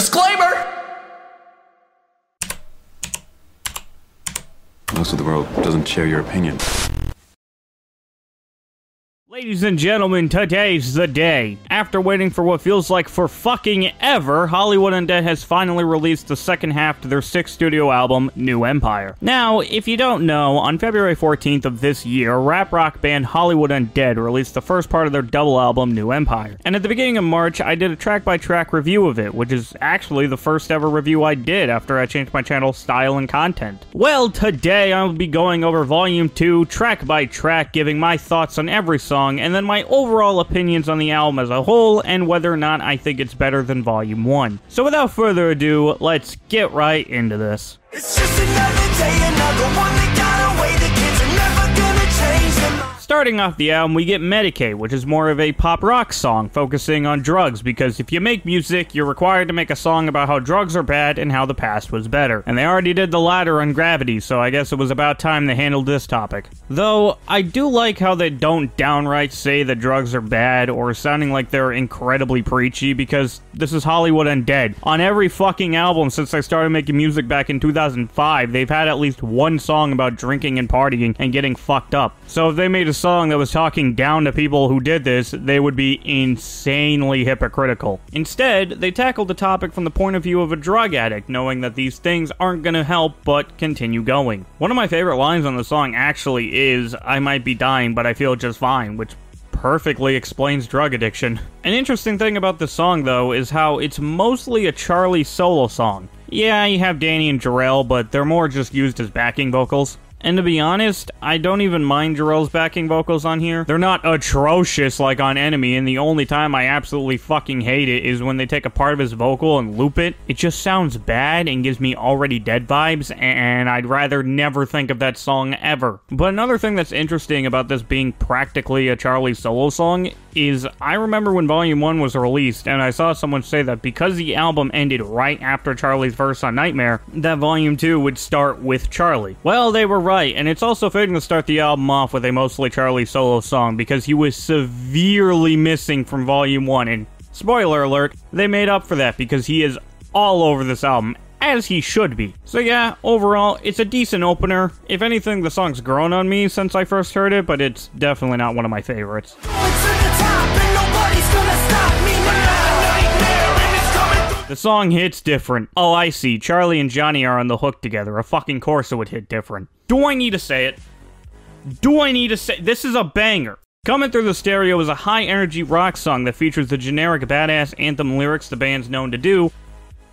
Disclaimer! Most of the world doesn't share your opinion. Ladies and gentlemen, today's the day. After waiting for what feels like for fucking ever, Hollywood Undead has finally released the second half to their sixth studio album, New Empire. Now, if you don't know, on February 14th of this year, rap rock band Hollywood Undead released the first part of their double album, New Empire. And at the beginning of March, I did a track by track review of it, which is actually the first ever review I did after I changed my channel style and content. Well, today I'll be going over Volume 2, track by track, giving my thoughts on every song and then my overall opinions on the album as a whole, and whether or not I think it's better than Volume 1. So without further ado, let's get right into this. Starting off the album, we get Medicate, which is more of a pop rock song focusing on drugs because if you make music, you're required to make a song about how drugs are bad and how the past was better. And they already did the latter on Gravity, so I guess it was about time they handled this topic. Though, I do like how they don't downright say that drugs are bad or sounding like they're incredibly preachy because this is Hollywood Undead. On every fucking album since I started making music back in 2005, they've had at least one song about drinking and partying and getting fucked up. So if they made a song that was talking down to people who did this, they would be insanely hypocritical. Instead, they tackled the topic from the point of view of a drug addict, knowing that these things aren't gonna help but continue going. One of my favorite lines on the song actually is, I might be dying, but I feel just fine, which perfectly explains drug addiction. An interesting thing about this song, though, is how it's mostly a Charlie solo song. Yeah, you have Danny and Jorel, but they're more just used as backing vocals. And to be honest, I don't even mind Jorel's backing vocals on here. They're not atrocious like on Enemy, and the only time I absolutely fucking hate it is when they take a part of his vocal and loop it. It just sounds bad and gives me already dead vibes, and I'd rather never think of that song ever. But another thing that's interesting about this being practically a Charlie solo song is I remember when Volume 1 was released, and I saw someone say that because the album ended right after Charlie's verse on Nightmare, that Volume 2 would start with Charlie. Well, they were right, and it's also fitting to start the album off with a mostly Charlie solo song because he was severely missing from Volume 1, and spoiler alert, they made up for that because he is all over this album. As he should be. So, yeah, overall, it's a decent opener. If anything, the song's grown on me since I first heard it, but it's definitely not one of my favorites. The song hits different. Oh, I see. Charlie and Johnny are on the hook together. A fucking course would hit different. Do I need to say it? Do I need to say this is a banger? Coming through the stereo is a high energy rock song that features the generic badass anthem lyrics the band's known to do,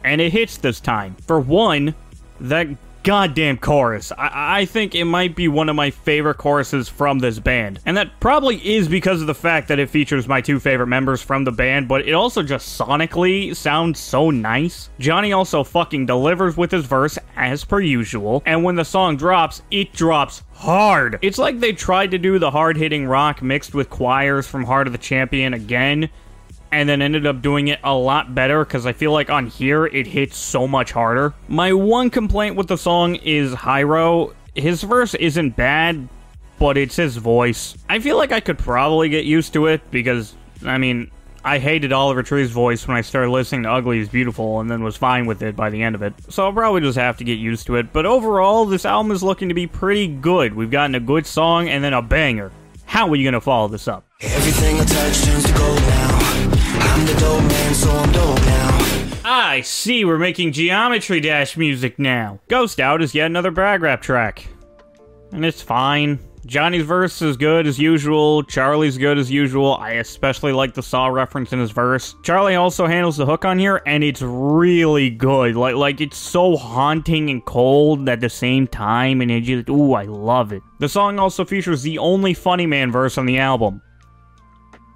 and it hits this time. For one, that goddamn chorus. I, I think it might be one of my favorite choruses from this band. And that probably is because of the fact that it features my two favorite members from the band, but it also just sonically sounds so nice. Johnny also fucking delivers with his verse as per usual, and when the song drops, it drops hard. It's like they tried to do the hard hitting rock mixed with choirs from Heart of the Champion again and then ended up doing it a lot better because I feel like on here it hits so much harder. My one complaint with the song is Hyro. His verse isn't bad, but it's his voice. I feel like I could probably get used to it because, I mean, I hated Oliver Tree's voice when I started listening to Ugly is Beautiful and then was fine with it by the end of it. So I'll probably just have to get used to it. But overall, this album is looking to be pretty good. We've gotten a good song and then a banger. How are you going to follow this up? Everything I touch turns to gold now. I'm the dope man, so I'm dope now. I see we're making Geometry Dash music now. Ghost Out is yet another brag rap track. And it's fine. Johnny's verse is good as usual. Charlie's good as usual. I especially like the Saw reference in his verse. Charlie also handles the hook on here, and it's really good. Like, like it's so haunting and cold at the same time, and it just, ooh, I love it. The song also features the only Funny Man verse on the album,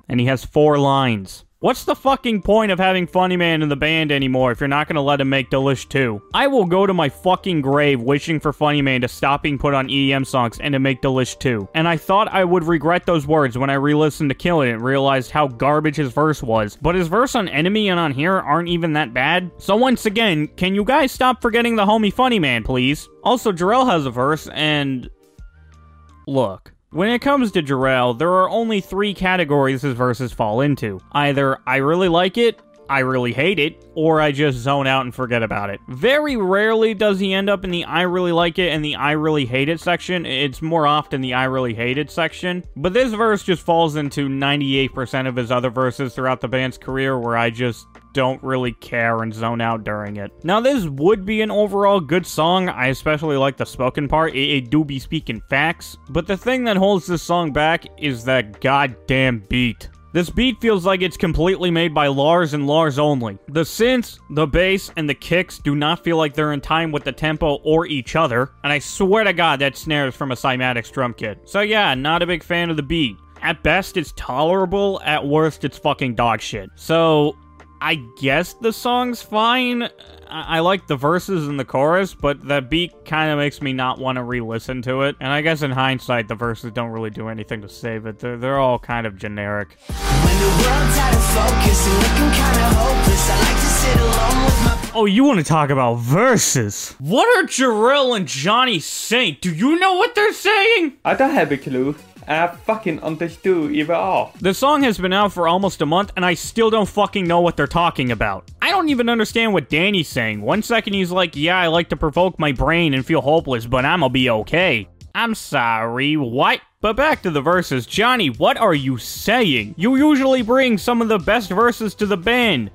and he has four lines. What's the fucking point of having Funny Man in the band anymore if you're not gonna let him make Delish 2? I will go to my fucking grave wishing for Funny Man to stop being put on EDM songs and to make Delish 2. And I thought I would regret those words when I re-listened to Killing It and realized how garbage his verse was. But his verse on Enemy and on here aren't even that bad. So once again, can you guys stop forgetting the homie Funny Man, please? Also, Jorel has a verse, and... Look. When it comes to Jorel, there are only three categories his verses fall into. Either I really like it, I really hate it, or I just zone out and forget about it. Very rarely does he end up in the I really like it and the I really hate it section. It's more often the I really hate it section. But this verse just falls into 98% of his other verses throughout the band's career where I just don't really care and zone out during it. Now, this would be an overall good song. I especially like the spoken part. It, it do be speaking facts. But the thing that holds this song back is that goddamn beat. This beat feels like it's completely made by Lars and Lars only. The synths, the bass, and the kicks do not feel like they're in time with the tempo or each other, and I swear to god that snare is from a Cymatics drum kit. So yeah, not a big fan of the beat. At best, it's tolerable, at worst, it's fucking dog shit. So, I guess the song's fine. I, I like the verses and the chorus, but the beat kind of makes me not want to re-listen to it. And I guess in hindsight, the verses don't really do anything to save it. They're, they're all kind of generic. When the world's out of focus and looking kinda hopeless, I like to sit alone with my Oh, you want to talk about verses? What are Jorel and Johnny saying? Do you know what they're saying? I don't have a clue. I fucking understood even all. The song has been out for almost a month, and I still don't fucking know what they're talking about. I don't even understand what Danny's saying. One second he's like, yeah, I like to provoke my brain and feel hopeless, but I'ma be okay. I'm sorry, what? But back to the verses. Johnny, what are you saying? You usually bring some of the best verses to the band.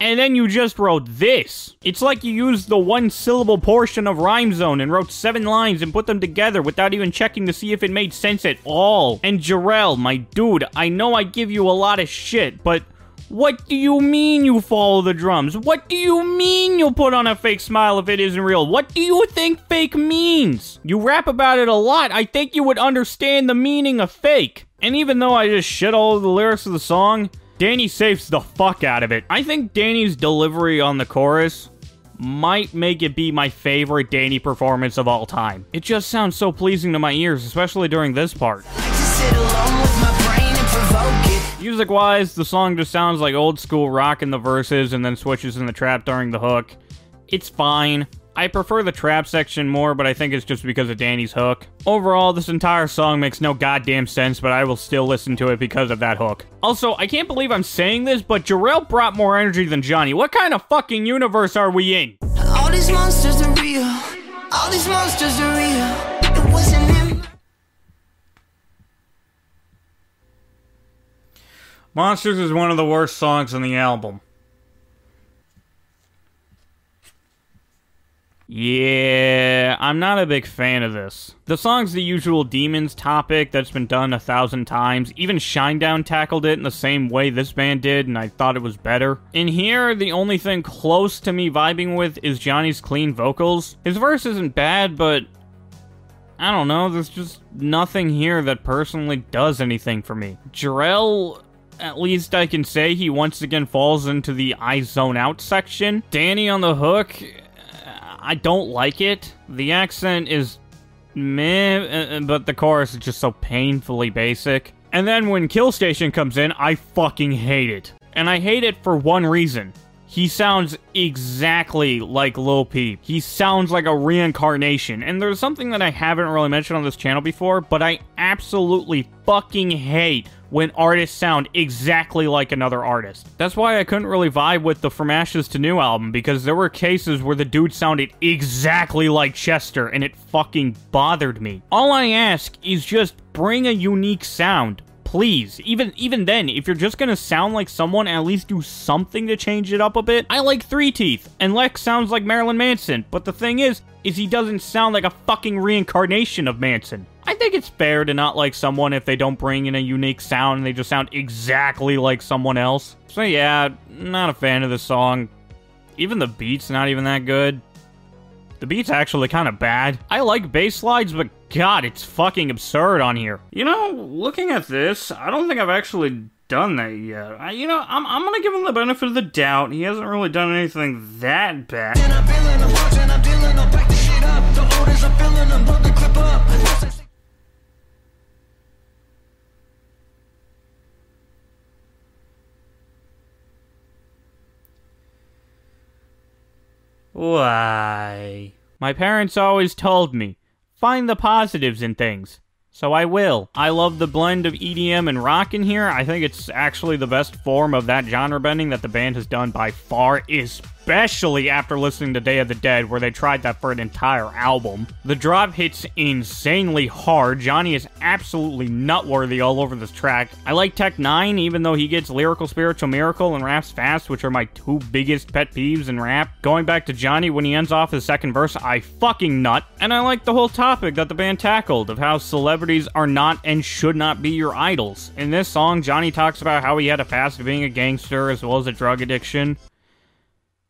And then you just wrote this. It's like you used the one syllable portion of Rhyme Zone and wrote seven lines and put them together without even checking to see if it made sense at all. And Jorel, my dude, I know I give you a lot of shit, but what do you mean you follow the drums? What do you mean you'll put on a fake smile if it isn't real? What do you think fake means? You rap about it a lot. I think you would understand the meaning of fake. And even though I just shit all of the lyrics of the song, Danny saves the fuck out of it. I think Danny's delivery on the chorus might make it be my favorite Danny performance of all time. It just sounds so pleasing to my ears, especially during this part. like to sit alone with my brain and provoke it. Music wise, the song just sounds like old school rock in the verses and then switches in the trap during the hook. It's fine. I prefer the trap section more, but I think it's just because of Danny's hook. Overall, this entire song makes no goddamn sense, but I will still listen to it because of that hook. Also, I can't believe I'm saying this, but Jorel brought more energy than Johnny. What kind of fucking universe are we in? All these monsters are real. All these monsters are real. It wasn't him. Monsters is one of the worst songs on the album. Yeah, I'm not a big fan of this. The song's the usual demons topic that's been done a thousand times. Even Shinedown tackled it in the same way this band did, and I thought it was better. In here, the only thing close to me vibing with is Johnny's clean vocals. His verse isn't bad, but I don't know, there's just nothing here that personally does anything for me. Jorel, at least I can say he once again falls into the I zone out section. Danny on the hook, I don't like it. The accent is meh, uh, but the chorus is just so painfully basic. And then when Killstation comes in, I fucking hate it. And I hate it for one reason. He sounds exactly like Lil Peep. He sounds like a reincarnation. And there's something that I haven't really mentioned on this channel before, but I absolutely fucking hate when artists sound exactly like another artist. That's why I couldn't really vibe with the From Ashes to New album, because there were cases where the dude sounded exactly like Chester, and it fucking bothered me. All I ask is just bring a unique sound please even even then if you're just gonna sound like someone at least do something to change it up a bit i like three teeth and lex sounds like marilyn manson but the thing is is he doesn't sound like a fucking reincarnation of manson i think it's fair to not like someone if they don't bring in a unique sound and they just sound exactly like someone else so yeah not a fan of the song even the beat's not even that good the beat's actually kind of bad. I like bass slides, but god, it's fucking absurd on here. You know, looking at this, I don't think I've actually done that yet. I, you know, I'm, I'm gonna give him the benefit of the doubt. He hasn't really done anything that bad. And I'm feeling them, watching, I'm dealing them, back the shit up. The orders, I'm feeling them, load the clip up. Why? My parents always told me, find the positives in things. So I will. I love the blend of EDM and rock in here. I think it's actually the best form of that genre bending that the band has done by far, especially after listening to Day of the Dead, where they tried that for an entire album. The drop hits insanely hard. Johnny is absolutely nutworthy all over this track. I like Tech N9ne, even though he gets lyrical, spiritual, miracle, and raps fast, which are my two biggest pet peeves in rap. Going back to Johnny when he ends off his second verse, I fucking nut. And I like the whole topic that the band tackled of how celebrities are not and should not be your idols. In this song, Johnny talks about how he had a past of being a gangster as well as a drug addiction.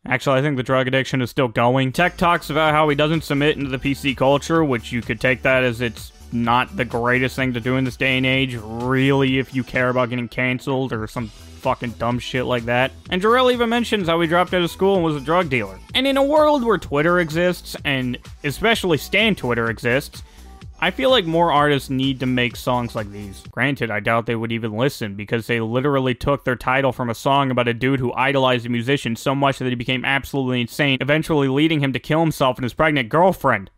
Actually, I think the drug addiction is still going. Tech talks about how he doesn't submit into the PC culture, which you could take that as it's not the greatest thing to do in this day and age, really, if you care about getting canceled or some fucking dumb shit like that. And Jorel even mentions how he dropped out of school and was a drug dealer. And in a world where Twitter exists, and especially Stan Twitter exists, I feel like more artists need to make songs like these. Granted, I doubt they would even listen because they literally took their title from a song about a dude who idolized a musician so much that he became absolutely insane, eventually leading him to kill himself and his pregnant girlfriend.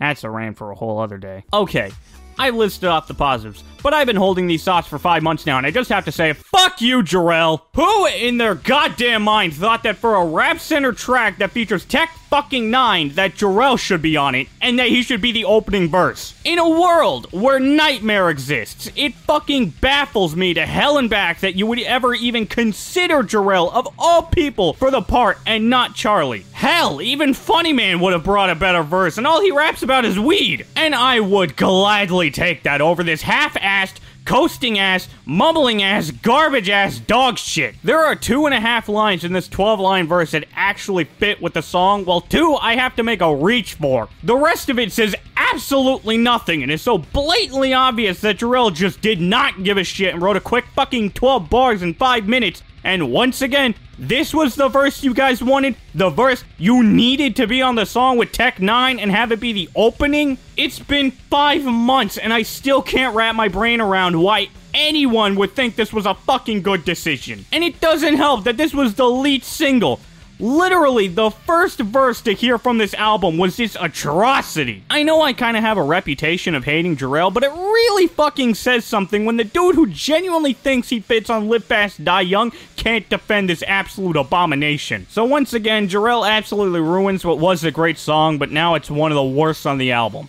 That's a rant for a whole other day. Okay, I listed off the positives, but I've been holding these thoughts for five months now, and I just have to say, fuck you, Jorel. Who in their goddamn mind thought that for a rap center track that features Tech fucking Nine, that Jorel should be on it, and that he should be the opening verse? In a world where Nightmare exists, it fucking baffles me to hell and back that you would ever even consider Jorel, of all people, for the part and not Charlie. Hell, even Funny Man would have brought a better verse, and all he raps about is weed. And I would gladly take that over this half-assed, coasting ass, mumbling ass, garbage ass dog shit. There are two and a half lines in this 12 line verse that actually fit with the song, while two I have to make a reach for. The rest of it says absolutely nothing and is so blatantly obvious that Jorel just did not give a shit and wrote a quick fucking 12 bars in 5 minutes. And once again, this was the verse you guys wanted, the verse you needed to be on the song with Tech N9ne and have it be the opening. It's been five months and I still can't wrap my brain around why anyone would think this was a fucking good decision. And it doesn't help that this was the lead single. Literally, the first verse to hear from this album was this atrocity. I know I kind of have a reputation of hating Jorel, but it really fucking says something when the dude who genuinely thinks he fits on Live Fast, Die Young can't defend this absolute abomination. So once again, Jorel absolutely ruins what was a great song, but now it's one of the worst on the album.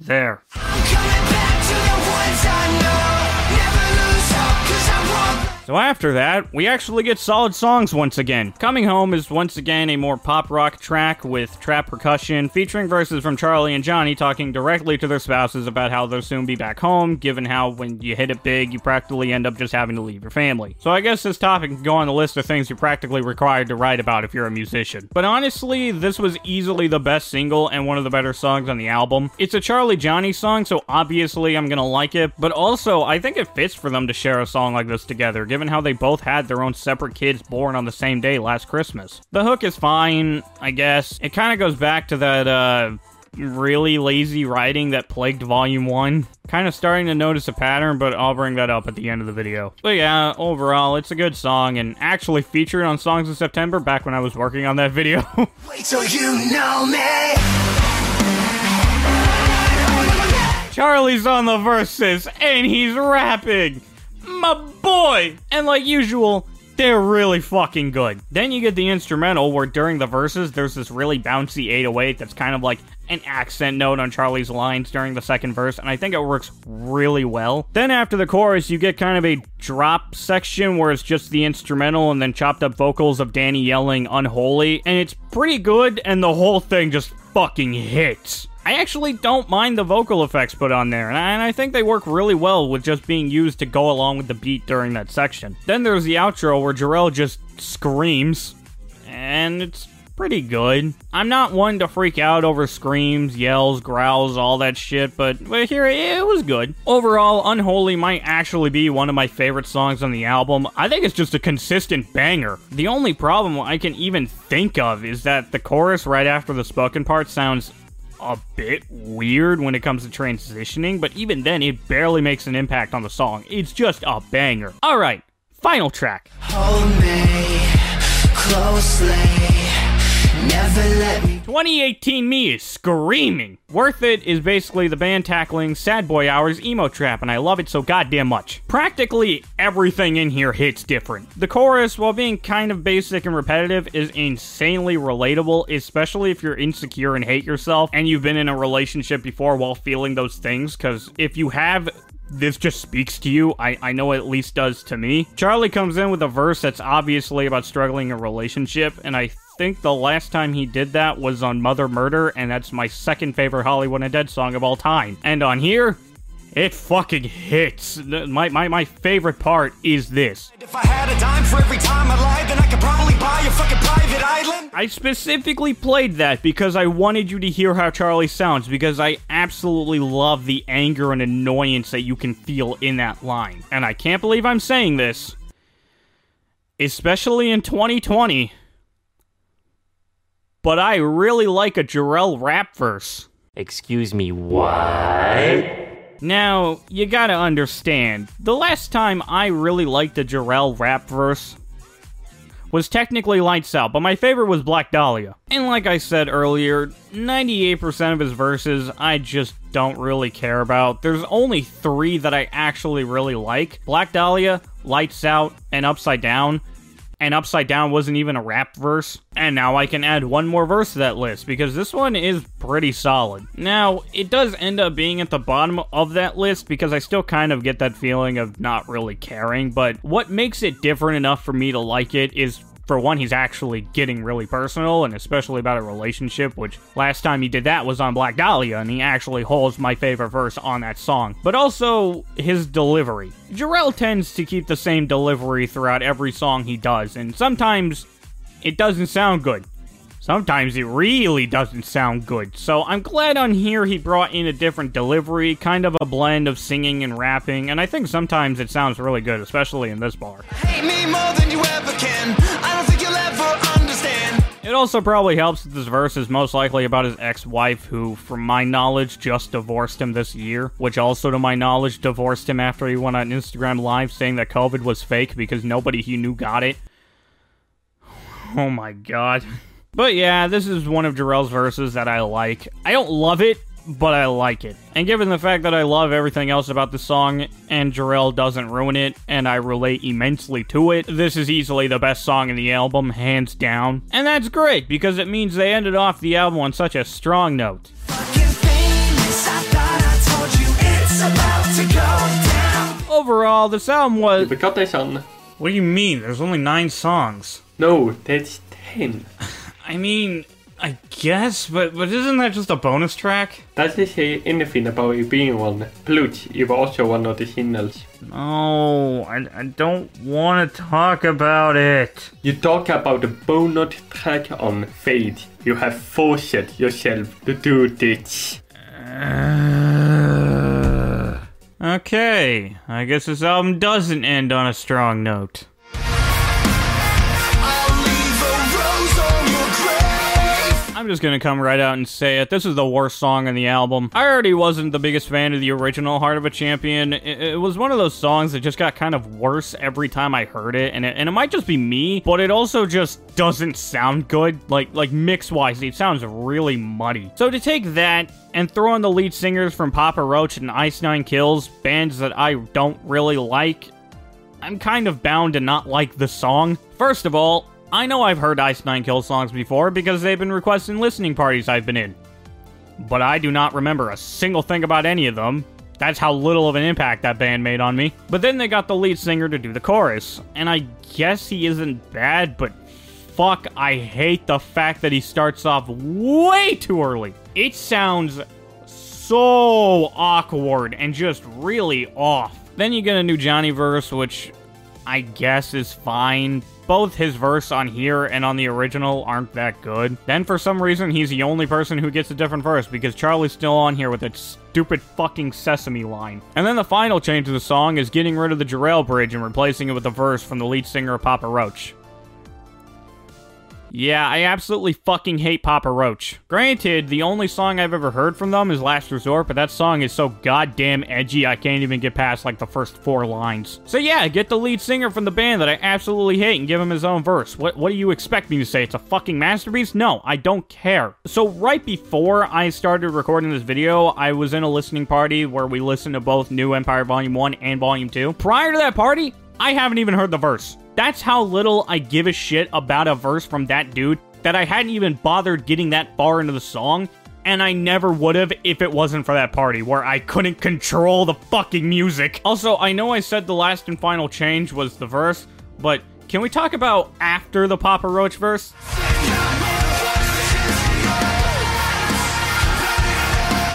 There. So after that, we actually get solid songs once again. Coming Home is once again a more pop rock track with trap percussion, featuring verses from Charlie and Johnny talking directly to their spouses about how they'll soon be back home, given how when you hit it big, you practically end up just having to leave your family. So I guess this topic can go on the list of things you're practically required to write about if you're a musician. But honestly, this was easily the best single and one of the better songs on the album. It's a Charlie Johnny song, so obviously I'm gonna like it, but also I think it fits for them to share a song like this together, given how they both had their own separate kids born on the same day last Christmas. The hook is fine, I guess. It kind of goes back to that, uh, really lazy writing that plagued Volume 1. Kind of starting to notice a pattern, but I'll bring that up at the end of the video. But yeah, overall, it's a good song, and actually featured on Songs of September back when I was working on that video. Wait till you know me. Charlie's on the verses, and he's rapping. Boy! And like usual, they're really fucking good. Then you get the instrumental where during the verses, there's this really bouncy 808 that's kind of like an accent note on Charlie's lines during the second verse, and I think it works really well. Then after the chorus, you get kind of a drop section where it's just the instrumental and then chopped up vocals of Danny yelling unholy, and it's pretty good, and the whole thing just fucking hits. I actually don't mind the vocal effects put on there, and I, and I think they work really well with just being used to go along with the beat during that section. Then there's the outro where Jorel just screams, and it's pretty good. I'm not one to freak out over screams, yells, growls, all that shit, but, but here it was good. Overall, Unholy might actually be one of my favorite songs on the album. I think it's just a consistent banger. The only problem I can even think of is that the chorus right after the spoken part sounds a bit weird when it comes to transitioning, but even then, it barely makes an impact on the song. It's just a banger. Alright, final track. 2018 me is screaming. Worth It is basically the band tackling Sad Boy Hour's emo trap, and I love it so goddamn much. Practically everything in here hits different. The chorus, while being kind of basic and repetitive, is insanely relatable, especially if you're insecure and hate yourself and you've been in a relationship before while feeling those things, because if you have this just speaks to you. I, I know it at least does to me. Charlie comes in with a verse that's obviously about struggling a relationship, and I think the last time he did that was on Mother Murder, and that's my second favorite Hollywood Undead song of all time. And on here, it fucking hits. My, my, my favorite part is this. If I had a dime for every time I lied, then I could probably buy a fucking private island. I specifically played that because I wanted you to hear how Charlie sounds, because I absolutely love the anger and annoyance that you can feel in that line. And I can't believe I'm saying this, especially in 2020, but I really like a Jorel rap verse. Excuse me, what? Now, you gotta understand, the last time I really liked a Jorel rap verse was technically Lights Out, but my favorite was Black Dahlia. And like I said earlier, 98% of his verses I just don't really care about. There's only three that I actually really like Black Dahlia, Lights Out, and Upside Down. And Upside Down wasn't even a rap verse. And now I can add one more verse to that list because this one is pretty solid. Now, it does end up being at the bottom of that list because I still kind of get that feeling of not really caring. But what makes it different enough for me to like it is for one, he's actually getting really personal, and especially about a relationship, which last time he did that was on Black Dahlia, and he actually holds my favorite verse on that song. But also his delivery. Jorel tends to keep the same delivery throughout every song he does, and sometimes it doesn't sound good. Sometimes it really doesn't sound good. So I'm glad on here he brought in a different delivery, kind of a blend of singing and rapping, and I think sometimes it sounds really good, especially in this bar. Hate me more than you ever can. I don't think you'll ever understand. It also probably helps that this verse is most likely about his ex-wife, who, from my knowledge, just divorced him this year. Which also, to my knowledge, divorced him after he went on Instagram Live saying that COVID was fake because nobody he knew got it. Oh my god. But yeah, this is one of Jorel's verses that I like. I don't love it, but I like it. And given the fact that I love everything else about the song, and Jorel doesn't ruin it, and I relate immensely to it, this is easily the best song in the album, hands down. And that's great, because it means they ended off the album on such a strong note. Fucking famous. I thought I told you it's about to go down. Overall, this album was. Forgot this on. What do you mean? There's only nine songs. No, that's ten. I mean, I guess, but but isn't that just a bonus track? Does det say anything about it being one. Plus, it was also one of the singles. No, oh, I, I don't want to talk about it. You talk about the bonus track on Fade. You have forced yourself to do this. Uh, okay, I guess this album doesn't end on a strong note. I'm just gonna come right out and say it. This is the worst song on the album. I already wasn't the biggest fan of the original Heart of a Champion. It, it was one of those songs that just got kind of worse every time I heard it, and it, and it might just be me, but it also just doesn't sound good. Like like mix wise, it sounds really muddy. So to take that and throw in the lead singers from Papa Roach and Ice Nine Kills, bands that I don't really like, I'm kind of bound to not like the song. First of all, I know I've heard Ice Nine Kills songs before because they've been requesting listening parties I've been in. But I do not remember a single thing about any of them. That's how little of an impact that band made on me. But then they got the lead singer to do the chorus, and I guess he isn't bad, but fuck, I hate the fact that he starts off way too early. It sounds so awkward and just really off. Then you get a new Johnny verse, which I guess is fine. Both his verse on here and on the original aren't that good. Then for some reason he's the only person who gets a different verse because Charlie's still on here with that stupid fucking sesame line. And then the final change to the song is getting rid of the Jorel bridge and replacing it with a verse from the lead singer of Papa Roach. Yeah, I absolutely fucking hate Papa Roach. Granted, the only song I've ever heard from them is Last Resort, but that song is so goddamn edgy I can't even get past like the first four lines. So yeah, get the lead singer from the band that I absolutely hate and give him his own verse. What what do you expect me to say? It's a fucking masterpiece? No, I don't care. So right before I started recording this video, I was in a listening party where we listened to both New Empire Volume 1 and Volume 2. Prior to that party, I haven't even heard the verse. That's how little I give a shit about a verse from that dude that I hadn't even bothered getting that far into the song, and I never would have if it wasn't for that party where I couldn't control the fucking music. Also, I know I said the last and final change was the verse, but can we talk about after the Papa Roach verse?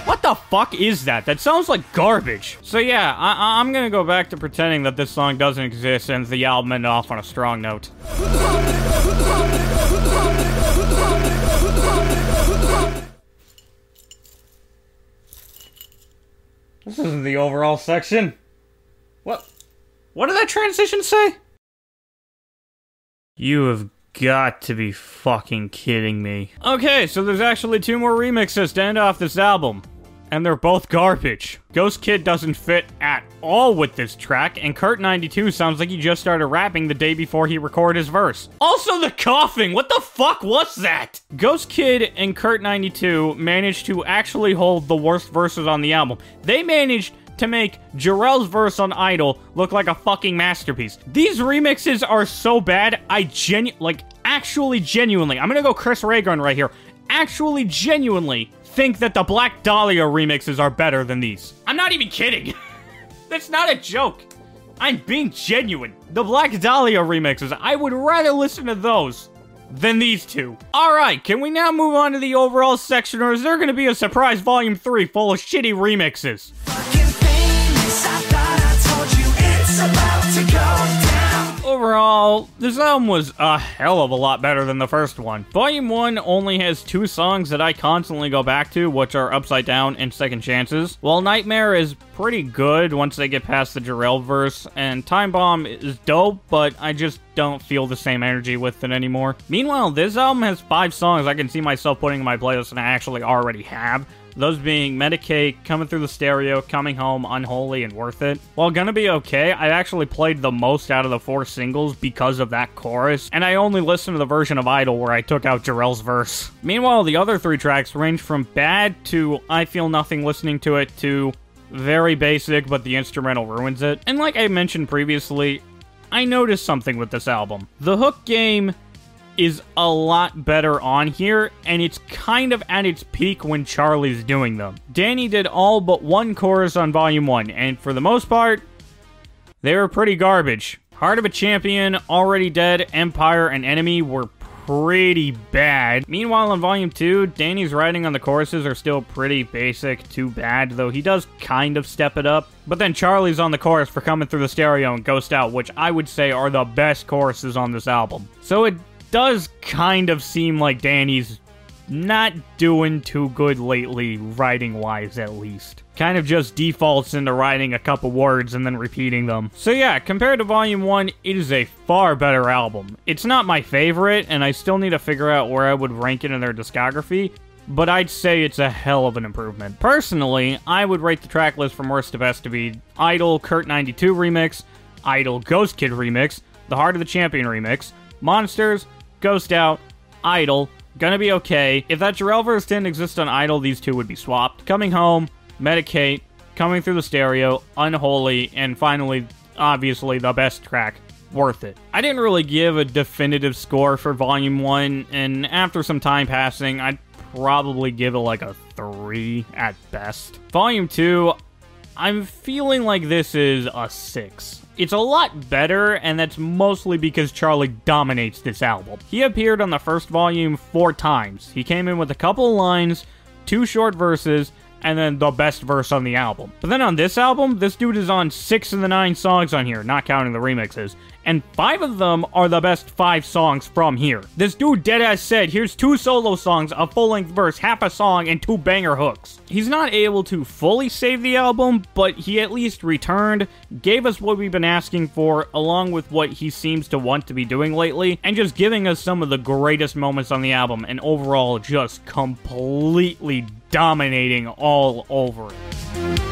What the fuck is that? That sounds like garbage. So yeah, I- I'm gonna go back to pretending that this song doesn't exist and the album end off on a strong note. This isn't the overall section. What? What did that transition say? You have got to be fucking kidding me. Okay, so there's actually two more remixes to end off this album. And they're both garbage. Ghost Kid doesn't fit at all with this track, and Kurt92 sounds like he just started rapping the day before he recorded his verse. Also, the coughing! What the fuck was that? Ghost Kid and Kurt92 managed to actually hold the worst verses on the album. They managed to make Jorel's verse on Idol look like a fucking masterpiece. These remixes are so bad, I genu- like, actually genuinely, I'm gonna go Chris Raygun right here, actually genuinely think that the Black Dahlia remixes are better than these. I'm not even kidding. That's not a joke. I'm being genuine. The Black Dahlia remixes, I would rather listen to those than these two. Alright, can we now move on to the overall section, or is there gonna be a surprise volume 3 full of shitty remixes? Overall, this album was a hell of a lot better than the first one. Volume 1 only has two songs that I constantly go back to, which are Upside Down and Second Chances. While Nightmare is pretty good once they get past the Jorel verse, and Time Bomb is dope, but I just don't feel the same energy with it anymore. Meanwhile, this album has five songs I can see myself putting in my playlist and I actually already have. Those being Medicate, Coming Through the Stereo, Coming Home, Unholy, and Worth It. While Gonna Be Okay, I actually played the most out of the four singles because of that chorus, and I only listened to the version of Idol where I took out Jorel's verse. Meanwhile, the other three tracks range from bad to I feel nothing listening to it to very basic, but the instrumental ruins it. And like I mentioned previously, I noticed something with this album. The hook game is a lot better on here, and it's kind of at its peak when Charlie's doing them. Danny did all but one chorus on Volume 1, and for the most part, they were pretty garbage. Heart of a Champion, Already Dead, Empire, and Enemy were pretty bad. Meanwhile, in Volume 2, Danny's writing on the choruses are still pretty basic too bad, though he does kind of step it up. But then Charlie's on the chorus for Coming Through the Stereo and Ghost Out, which I would say are the best choruses on this album. So it does kind of seem like Danny's not doing too good lately, writing wise at least. Kind of just defaults into writing a couple words and then repeating them. So, yeah, compared to Volume 1, it is a far better album. It's not my favorite, and I still need to figure out where I would rank it in their discography, but I'd say it's a hell of an improvement. Personally, I would rate the track list from worst to best to be Idol Kurt 92 remix, Idol Ghost Kid remix, The Heart of the Champion remix, Monsters, Ghost Out, Idol, Gonna Be Okay. If that Jorel verse didn't exist on Idol, these two would be swapped. Coming Home, Medicate, Coming Through the Stereo, Unholy, and finally, obviously, the best track, Worth It. I didn't really give a definitive score for Volume 1, and after some time passing, I'd probably give it like a 3 at best. Volume 2, I'm feeling like this is a 6. It's a lot better, and that's mostly because Charlie dominates this album. He appeared on the first volume four times. He came in with a couple of lines, two short verses, and then the best verse on the album. But then on this album, this dude is on six of the nine songs on here, not counting the remixes. And five of them are the best five songs from here. This dude deadass said, here's two solo songs, a full length verse, half a song, and two banger hooks. He's not able to fully save the album, but he at least returned, gave us what we've been asking for, along with what he seems to want to be doing lately, and just giving us some of the greatest moments on the album, and overall just completely dominating all over it.